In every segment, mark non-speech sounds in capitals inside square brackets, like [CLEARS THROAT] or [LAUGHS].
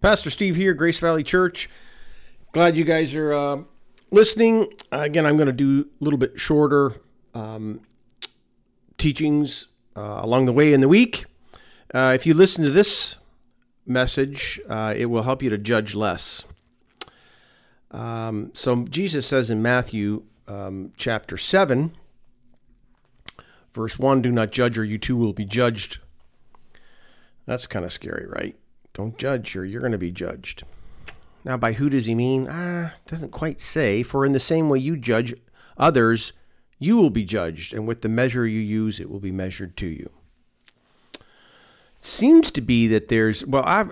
Pastor Steve here, Grace Valley Church. Glad you guys are uh, listening. Uh, again, I'm going to do a little bit shorter um, teachings uh, along the way in the week. Uh, if you listen to this message, uh, it will help you to judge less. Um, so Jesus says in Matthew um, chapter 7, verse 1 Do not judge, or you too will be judged. That's kind of scary, right? Don't judge, or you're going to be judged. Now, by who does he mean? Ah, doesn't quite say. For in the same way you judge others, you will be judged, and with the measure you use, it will be measured to you. It seems to be that there's well, I,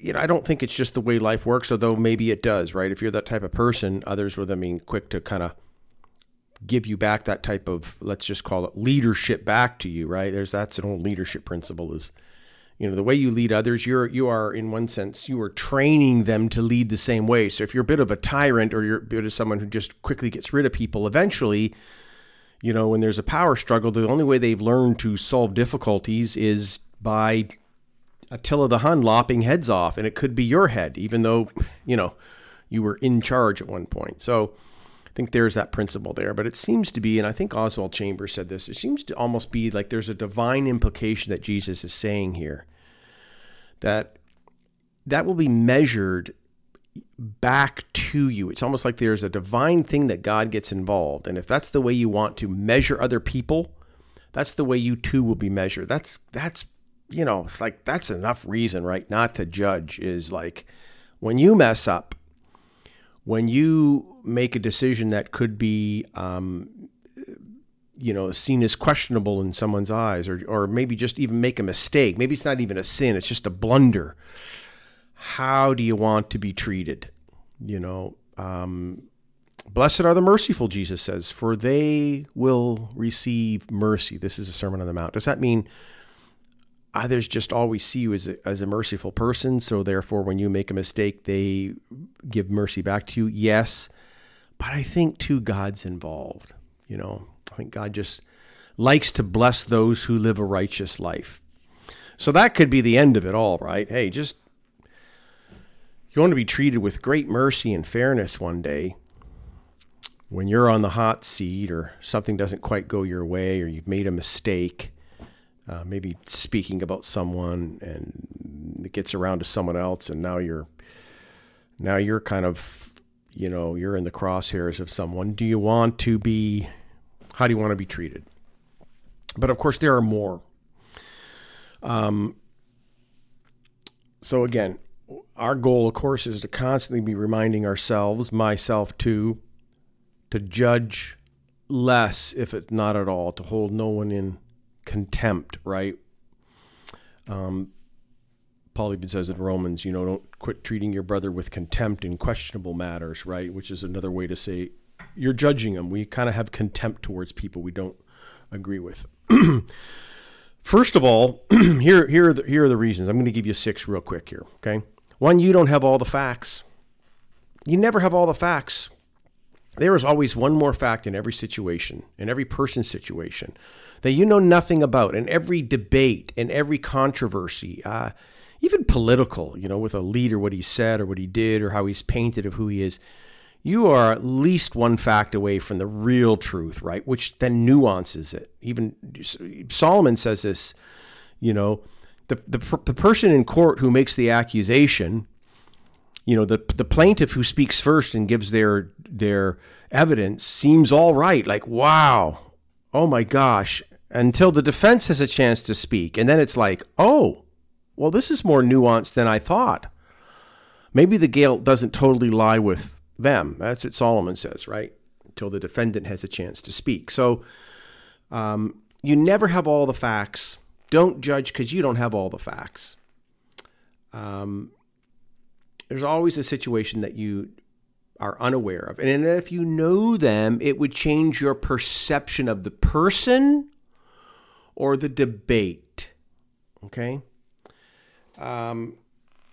you know, I don't think it's just the way life works, although maybe it does, right? If you're that type of person, others will, I mean, quick to kind of give you back that type of, let's just call it leadership back to you, right? There's that's an old leadership principle is you know the way you lead others you're you are in one sense you are training them to lead the same way. So if you're a bit of a tyrant or you're a bit of someone who just quickly gets rid of people eventually you know when there's a power struggle the only way they've learned to solve difficulties is by attila the hun lopping heads off and it could be your head even though you know you were in charge at one point. So think there's that principle there, but it seems to be, and I think Oswald Chambers said this, it seems to almost be like there's a divine implication that Jesus is saying here that that will be measured back to you. It's almost like there's a divine thing that God gets involved. And if that's the way you want to measure other people, that's the way you too will be measured. That's that's you know, it's like that's enough reason, right, not to judge is like when you mess up, when you make a decision that could be um, you know seen as questionable in someone's eyes or or maybe just even make a mistake maybe it's not even a sin it's just a blunder how do you want to be treated? You know um, blessed are the merciful jesus says for they will receive mercy. This is a sermon on the mount. Does that mean others just always see you as a, as a merciful person so therefore when you make a mistake they give mercy back to you yes but i think too god's involved you know I think God just likes to bless those who live a righteous life. So that could be the end of it all, right? Hey, just you want to be treated with great mercy and fairness one day when you're on the hot seat or something doesn't quite go your way or you've made a mistake, uh, maybe speaking about someone and it gets around to someone else and now you're now you're kind of you know you're in the crosshairs of someone do you want to be how do you want to be treated? But of course, there are more. Um, so again, our goal, of course, is to constantly be reminding ourselves, myself too, to judge less, if it's not at all, to hold no one in contempt, right? Um, Paul even says in Romans, you know, don't quit treating your brother with contempt in questionable matters, right? Which is another way to say you're judging them. We kind of have contempt towards people we don't agree with. [CLEARS THROAT] First of all, [CLEARS THROAT] here here are the, here are the reasons. I'm going to give you six real quick here. Okay, one, you don't have all the facts. You never have all the facts. There is always one more fact in every situation, in every person's situation, that you know nothing about. In every debate, in every controversy, uh, even political, you know, with a leader, what he said or what he did or how he's painted of who he is you are at least one fact away from the real truth, right? Which then nuances it. Even Solomon says this, you know, the, the, the person in court who makes the accusation, you know, the, the plaintiff who speaks first and gives their, their evidence seems all right. Like, wow, oh my gosh, until the defense has a chance to speak. And then it's like, oh, well, this is more nuanced than I thought. Maybe the guilt doesn't totally lie with them. That's what Solomon says, right? Until the defendant has a chance to speak. So um, you never have all the facts. Don't judge because you don't have all the facts. Um, there's always a situation that you are unaware of. And if you know them, it would change your perception of the person or the debate. Okay? Um,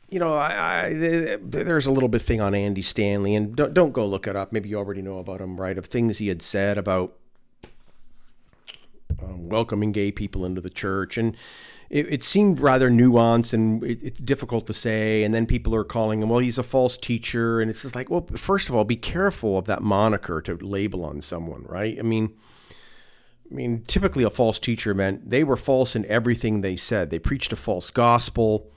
you know, I, I, there's a little bit thing on Andy Stanley, and don't, don't go look it up. Maybe you already know about him, right? Of things he had said about um, welcoming gay people into the church, and it, it seemed rather nuanced and it, it's difficult to say. And then people are calling him, well, he's a false teacher. And it's just like, well, first of all, be careful of that moniker to label on someone, right? I mean, I mean, typically a false teacher meant they were false in everything they said. They preached a false gospel.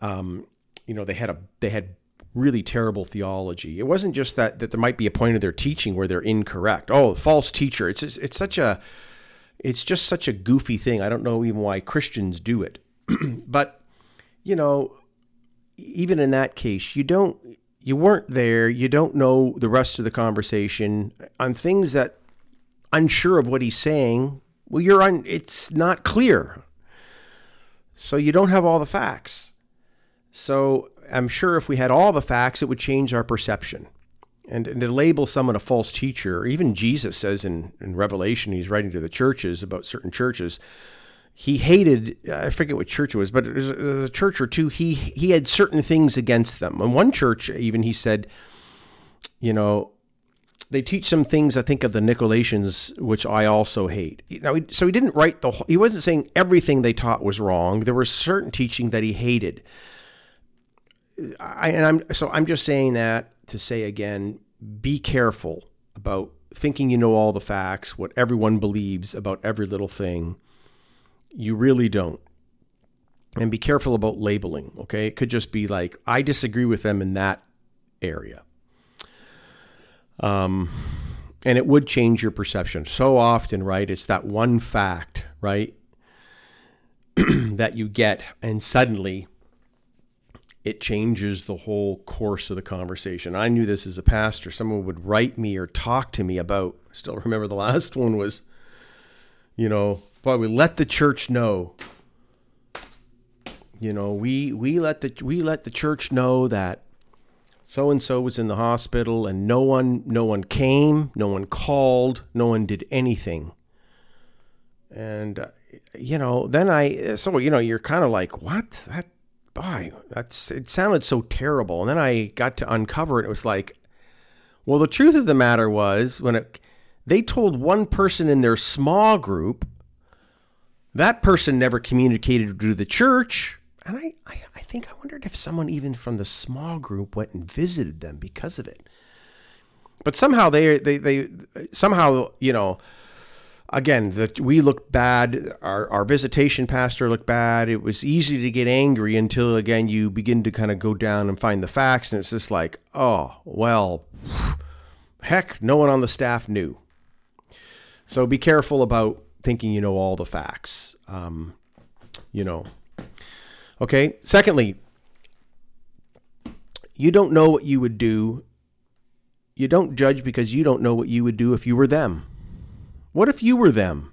Um, you know, they had a they had really terrible theology. It wasn't just that that there might be a point of their teaching where they're incorrect. Oh, false teacher. It's it's such a it's just such a goofy thing. I don't know even why Christians do it. [CLEARS THROAT] but you know, even in that case, you don't you weren't there, you don't know the rest of the conversation on things that unsure of what he's saying. Well, you're on it's not clear. So you don't have all the facts. So I'm sure if we had all the facts, it would change our perception. And, and, to label someone a false teacher, even Jesus says in, in Revelation, he's writing to the churches about certain churches. He hated, I forget what church it was, but it was a church or two. He he had certain things against them. And one church, even he said, you know, they teach some things I think of the Nicolaitans, which I also hate. Now, so he didn't write the. whole, He wasn't saying everything they taught was wrong. There was certain teaching that he hated. I, and I'm so I'm just saying that to say again, be careful about thinking you know all the facts, what everyone believes about every little thing. You really don't. And be careful about labeling, okay? It could just be like, I disagree with them in that area. Um, and it would change your perception. So often, right? It's that one fact, right? [CLEARS THROAT] that you get, and suddenly it changes the whole course of the conversation. I knew this as a pastor. Someone would write me or talk to me about, still remember the [LAUGHS] last one was, you know, we let the church know. You know, we we let the we let the church know that so and so was in the hospital and no one no one came, no one called, no one did anything. And uh, you know, then I so you know, you're kind of like, "What? That boy, that's it sounded so terrible. And then I got to uncover it. It was like, well, the truth of the matter was when it, they told one person in their small group, that person never communicated to the church. And I, I, I think I wondered if someone even from the small group went and visited them because of it. But somehow they, they, they somehow, you know, again, that we looked bad. Our, our visitation pastor looked bad. It was easy to get angry until, again, you begin to kind of go down and find the facts. And it's just like, oh, well, [SIGHS] heck, no one on the staff knew. So be careful about thinking you know all the facts. Um, you know. Okay. Secondly, you don't know what you would do. You don't judge because you don't know what you would do if you were them. What if you were them?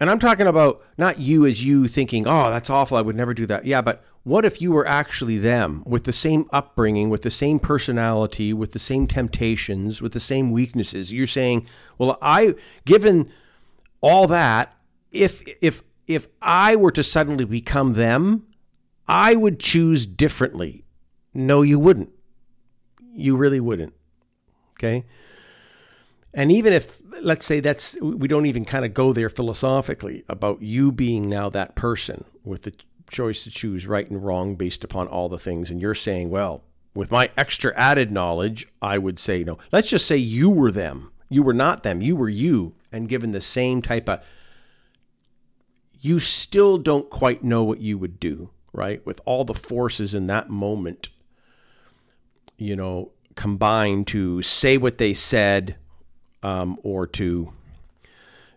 And I'm talking about not you as you thinking, oh, that's awful. I would never do that. Yeah, but what if you were actually them with the same upbringing, with the same personality, with the same temptations, with the same weaknesses? You're saying, well, I, given all that, if, if, if I were to suddenly become them, I would choose differently. No, you wouldn't. You really wouldn't. Okay. And even if, let's say that's, we don't even kind of go there philosophically about you being now that person with the choice to choose right and wrong based upon all the things. And you're saying, well, with my extra added knowledge, I would say no. Let's just say you were them. You were not them. You were you. And given the same type of, you still don't quite know what you would do, right? With all the forces in that moment, you know, combined to say what they said um, or to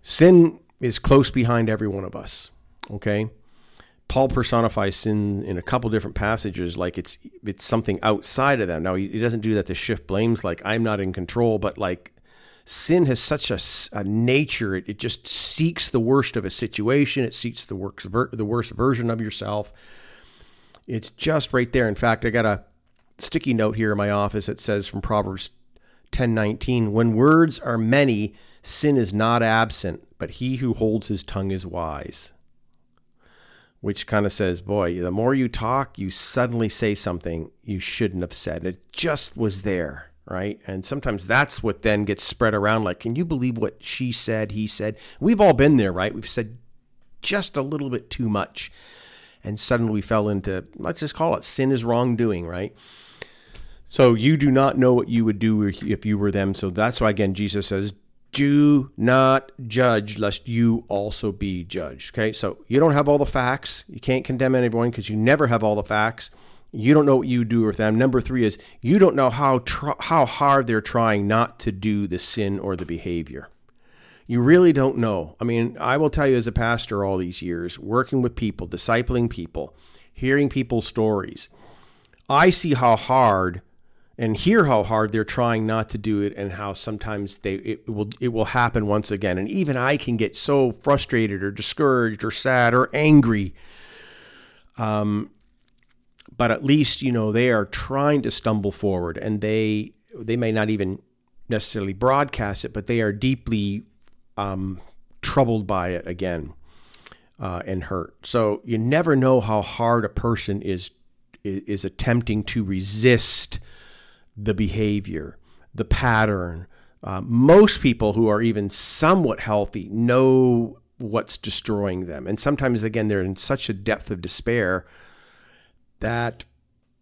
sin is close behind every one of us. Okay. Paul personifies sin in a couple different passages like it's it's something outside of them. Now he, doesn't do that to shift blames like I'm not in control, but like sin has such a, a nature it, it, just seeks the worst of a situation. It seeks the works the worst version of yourself. It's just right there. In fact, I got a sticky note here in my office that says from Proverbs 10:19 When words are many sin is not absent but he who holds his tongue is wise which kind of says boy the more you talk you suddenly say something you shouldn't have said it just was there right and sometimes that's what then gets spread around like can you believe what she said he said we've all been there right we've said just a little bit too much. And suddenly we fell into, let's just call it sin is wrongdoing, right? So you do not know what you would do if you were them. So that's why, again, Jesus says, do not judge lest you also be judged. Okay, so you don't have all the facts. You can't condemn anyone because you never have all the facts. You don't know what you do with them. Number three is you don't know how tr- how hard they're trying not to do the sin or the behavior. You really don't know. I mean, I will tell you as a pastor all these years, working with people, discipling people, hearing people's stories, I see how hard and hear how hard they're trying not to do it and how sometimes they it will it will happen once again. And even I can get so frustrated or discouraged or sad or angry um but at least you know they are trying to stumble forward and they they may not even necessarily broadcast it but they are deeply um, troubled by it again uh, and hurt. So you never know how hard a person is is attempting to resist the behavior, the pattern. Uh, most people who are even somewhat healthy know what's destroying them. And sometimes, again, they're in such a depth of despair that,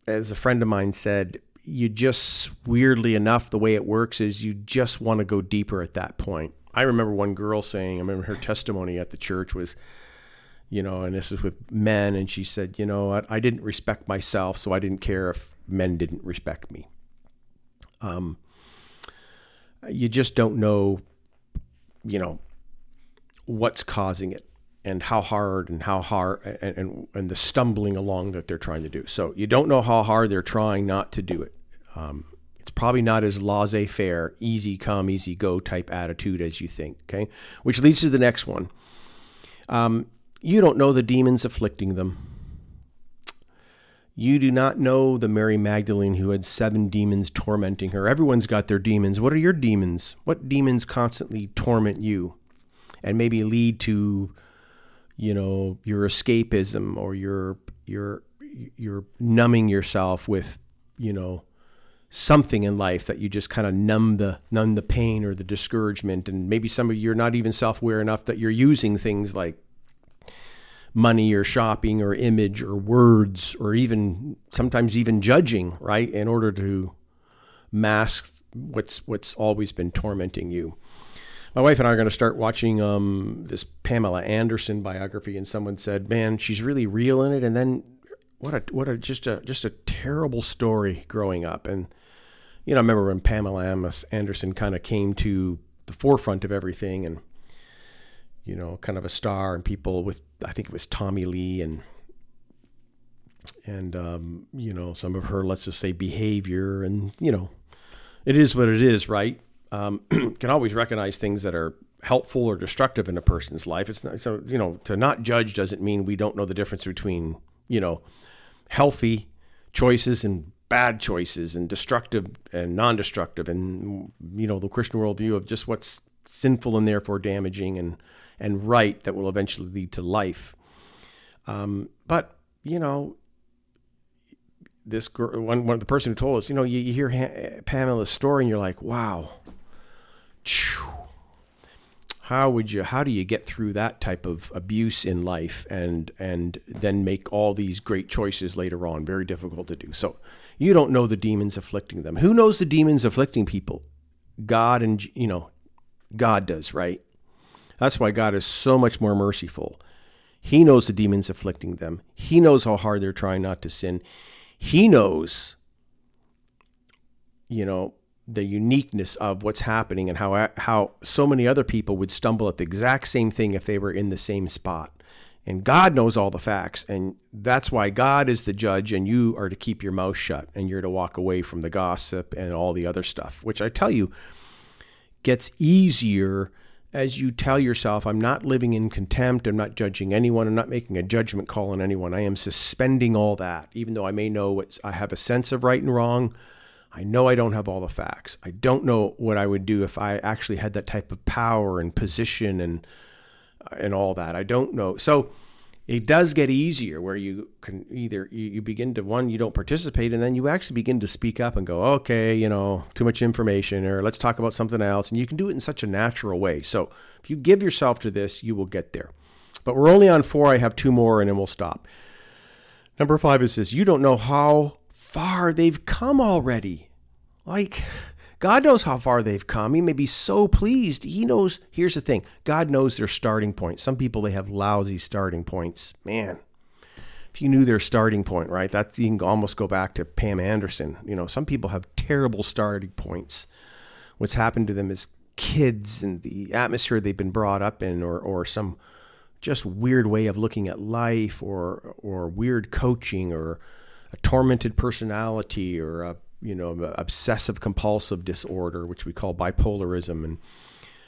as a friend of mine said, you just, weirdly enough, the way it works is you just want to go deeper at that point. I remember one girl saying, I remember her testimony at the church was, you know, and this is with men, and she said, you know, I, I didn't respect myself, so I didn't care if men didn't respect me. Um, you just don't know, you know, what's causing it and how hard and how hard and, and, and the stumbling along that they're trying to do. So you don't know how hard they're trying not to do it. Um, it's probably not as laissez faire, easy come, easy go type attitude as you think. Okay. Which leads to the next one. Um, you don't know the demons afflicting them. You do not know the Mary Magdalene who had seven demons tormenting her. Everyone's got their demons. What are your demons? What demons constantly torment you and maybe lead to, you know, your escapism or your your you're numbing yourself with, you know, something in life that you just kind of numb the numb the pain or the discouragement and maybe some of you are not even self-aware enough that you're using things like money or shopping or image or words or even sometimes even judging, right, in order to mask what's what's always been tormenting you. My wife and I are going to start watching um, this Pamela Anderson biography, and someone said, "Man, she's really real in it." And then, what a what a just a just a terrible story growing up. And you know, I remember when Pamela Anderson kind of came to the forefront of everything, and you know, kind of a star, and people with I think it was Tommy Lee and and um, you know some of her let's just say behavior and you know it is what it is, right? Um, [CLEARS THROAT] can always recognize things that are helpful or destructive in a person's life. It's not so you know to not judge doesn't mean we don't know the difference between you know healthy choices and bad choices and destructive and non-destructive and you know the Christian worldview of just what's sinful and therefore damaging and and right that will eventually lead to life. Um, but you know, this girl, one, one of the person who told us, you know, you, you hear ha- Pamela's story and you're like, wow, how would you, how do you get through that type of abuse in life and and then make all these great choices later on? Very difficult to do. So you don't know the demons afflicting them. Who knows the demons afflicting people? God and you know, God does, right? That's why God is so much more merciful. He knows the demons afflicting them. He knows how hard they're trying not to sin. He knows, you know, the uniqueness of what's happening and how how so many other people would stumble at the exact same thing if they were in the same spot. And God knows all the facts, and that's why God is the judge, and you are to keep your mouth shut, and you're to walk away from the gossip and all the other stuff, which I tell you gets easier as you tell yourself, I'm not living in contempt, I'm not judging anyone, I'm not making a judgment call on anyone. I am suspending all that, even though I may know what I have a sense of right and wrong. I know I don't have all the facts. I don't know what I would do if I actually had that type of power and position and uh, and all that. I don't know. So it does get easier where you can either you, begin to one you don't participate and then you actually begin to speak up and go okay you know too much information or let's talk about something else and you can do it in such a natural way so if you give yourself to this you will get there But we're only on four. I have two more and then we'll stop. Number five is this you don't know how far they've come already. Like, God knows how far they've come. He may be so pleased. He knows, here's the thing God knows their starting point. Some people, they have lousy starting points. Man, if you knew their starting point, right? That's you can almost go back to Pam Anderson. You know, some people have terrible starting points. What's happened to them as kids and the atmosphere they've been brought up in, or or some just weird way of looking at life, or or weird coaching, or a tormented personality, or a you know obsessive compulsive disorder, which we call bipolarism, and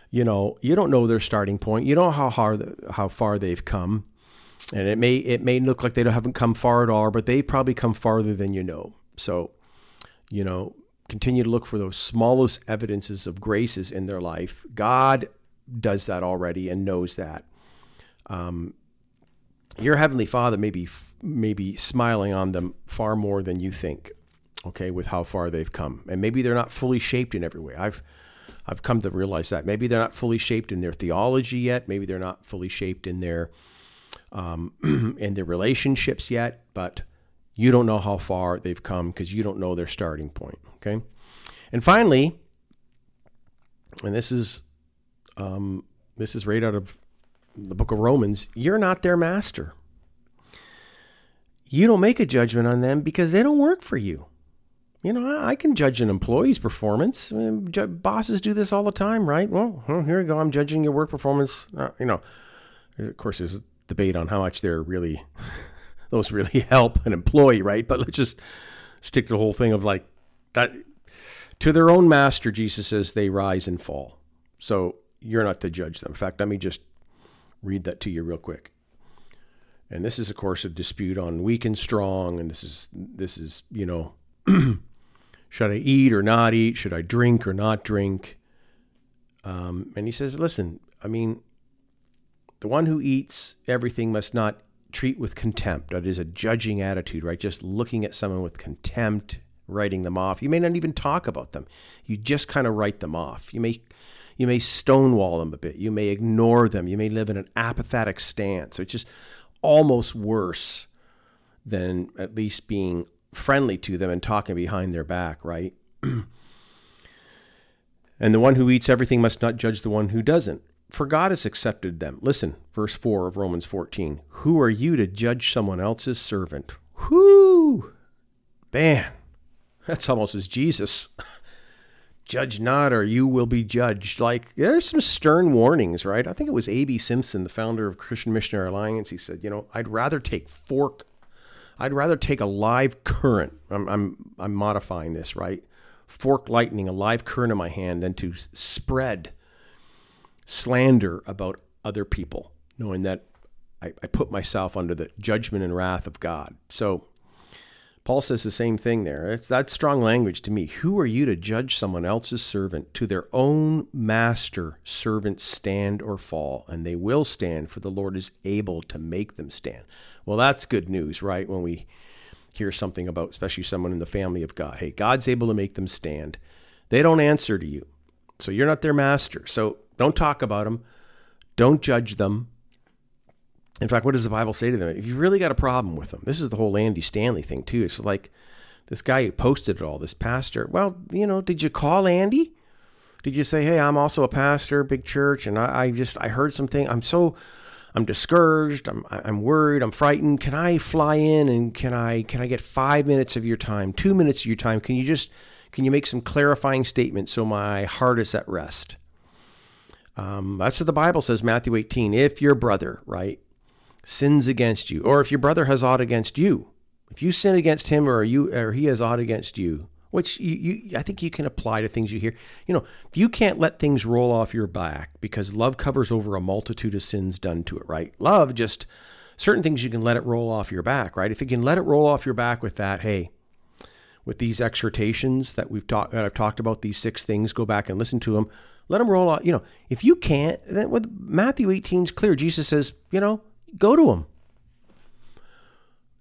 you know you don't know their starting point. You don't know how hard how far they've come and it may it may look like they haven't come far at all, but they've probably come farther than you know. So, you know, continue to look for those smallest evidences of graces in their life. God does that already and knows that. Um, your heavenly Father may be maybe smiling on them far more than you think. Okay, with how far they've come, and maybe they're not fully shaped in every way. I've I've come to realize that maybe they're not fully shaped in their theology yet. Maybe they're not fully shaped in their um, [CLEARS THROAT] in their relationships yet, but you don't know how far they've come because you don't know their starting point. Okay. And finally, and this is um, this is right out of the book of Romans, you're not their master. You don't make a judgment on them because they don't work for you. You know, I can judge an employee's performance. Bosses do this all the time, right? Well, here we go. I'm judging your work performance. Uh, you know, of course, there's debate on how much they're really [LAUGHS] those really help an employee, right? But let's just stick to the whole thing of like that to their own master, Jesus says they rise and fall. So you're not to judge them. In fact, let me just read that to you real quick. And this is, of course, a dispute on weak and strong, and this is this is you know, [CLEARS THROAT] should I eat or not eat? Should I drink or not drink? Um, and he says, listen, I mean, the one who eats everything must not treat with contempt. That is a judging attitude, right? Just looking at someone with contempt, writing them off. You may not even talk about them. You just kind of write them off. You may you may stonewall them a bit. You may ignore them. You may live in an apathetic stance, which is almost worse than at least being friendly to them and talking behind their back, right? [CLEARS THROAT] and the one who eats everything must not judge the one who doesn't. For God has accepted them. Listen, verse 4 of Romans 14. Who are you to judge someone else's servant? Whoo! Man, that's almost as Jesus. [LAUGHS] Judge not, or you will be judged. Like, there's some stern warnings, right? I think it was A.B. Simpson, the founder of Christian Missionary Alliance. He said, You know, I'd rather take fork, I'd rather take a live current. I'm, I'm, I'm modifying this, right? Fork lightning, a live current in my hand, than to spread slander about other people, knowing that I, I put myself under the judgment and wrath of God. So Paul says the same thing there. It's that strong language to me. Who are you to judge someone else's servant? To their own master, servants stand or fall, and they will stand, for the Lord is able to make them stand. Well, that's good news, right? When we hear something about, especially someone in the family of God. Hey, God's able to make them stand. They don't answer to you. So you're not their master. So don't talk about them. Don't judge them. In fact, what does the Bible say to them? If you really got a problem with them, this is the whole Andy Stanley thing too. It's like this guy who posted it all, this pastor. Well, you know, did you call Andy? Did you say, "Hey, I'm also a pastor, big church, and I, I just I heard something. I'm so I'm discouraged. I'm I'm worried. I'm frightened. Can I fly in and can I can I get five minutes of your time, two minutes of your time? Can you just can you make some clarifying statements so my heart is at rest?" Um, that's what the Bible says, Matthew 18. If your brother, right, sins against you, or if your brother has aught against you, if you sin against him or you or he has aught against you, which you, you I think you can apply to things you hear. You know, if you can't let things roll off your back because love covers over a multitude of sins done to it, right? Love just certain things you can let it roll off your back, right? If you can let it roll off your back with that, hey, with these exhortations that we've talked that I've talked about, these six things, go back and listen to them. Let them roll off. You know, if you can't, then with Matthew 18 is clear. Jesus says, you know, go to them.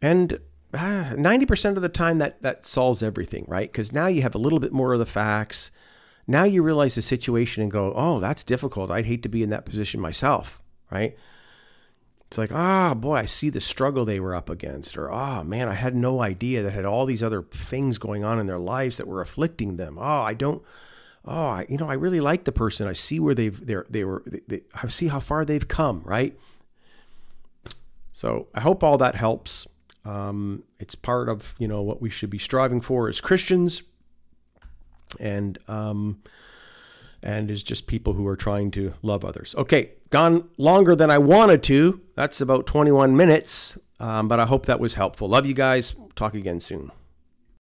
And ah, 90% of the time that, that solves everything, right? Because now you have a little bit more of the facts. Now you realize the situation and go, oh, that's difficult. I'd hate to be in that position myself, right? it's like, ah, oh, boy, I see the struggle they were up against, or oh man, I had no idea that had all these other things going on in their lives that were afflicting them. Oh, I don't. Oh, I, you know, I really like the person. I see where they've they're they were. They, they, I see how far they've come. Right. So I hope all that helps. Um, it's part of you know what we should be striving for as Christians, and um, and is just people who are trying to love others. Okay, gone longer than I wanted to. That's about 21 minutes, um, but I hope that was helpful. Love you guys. Talk again soon.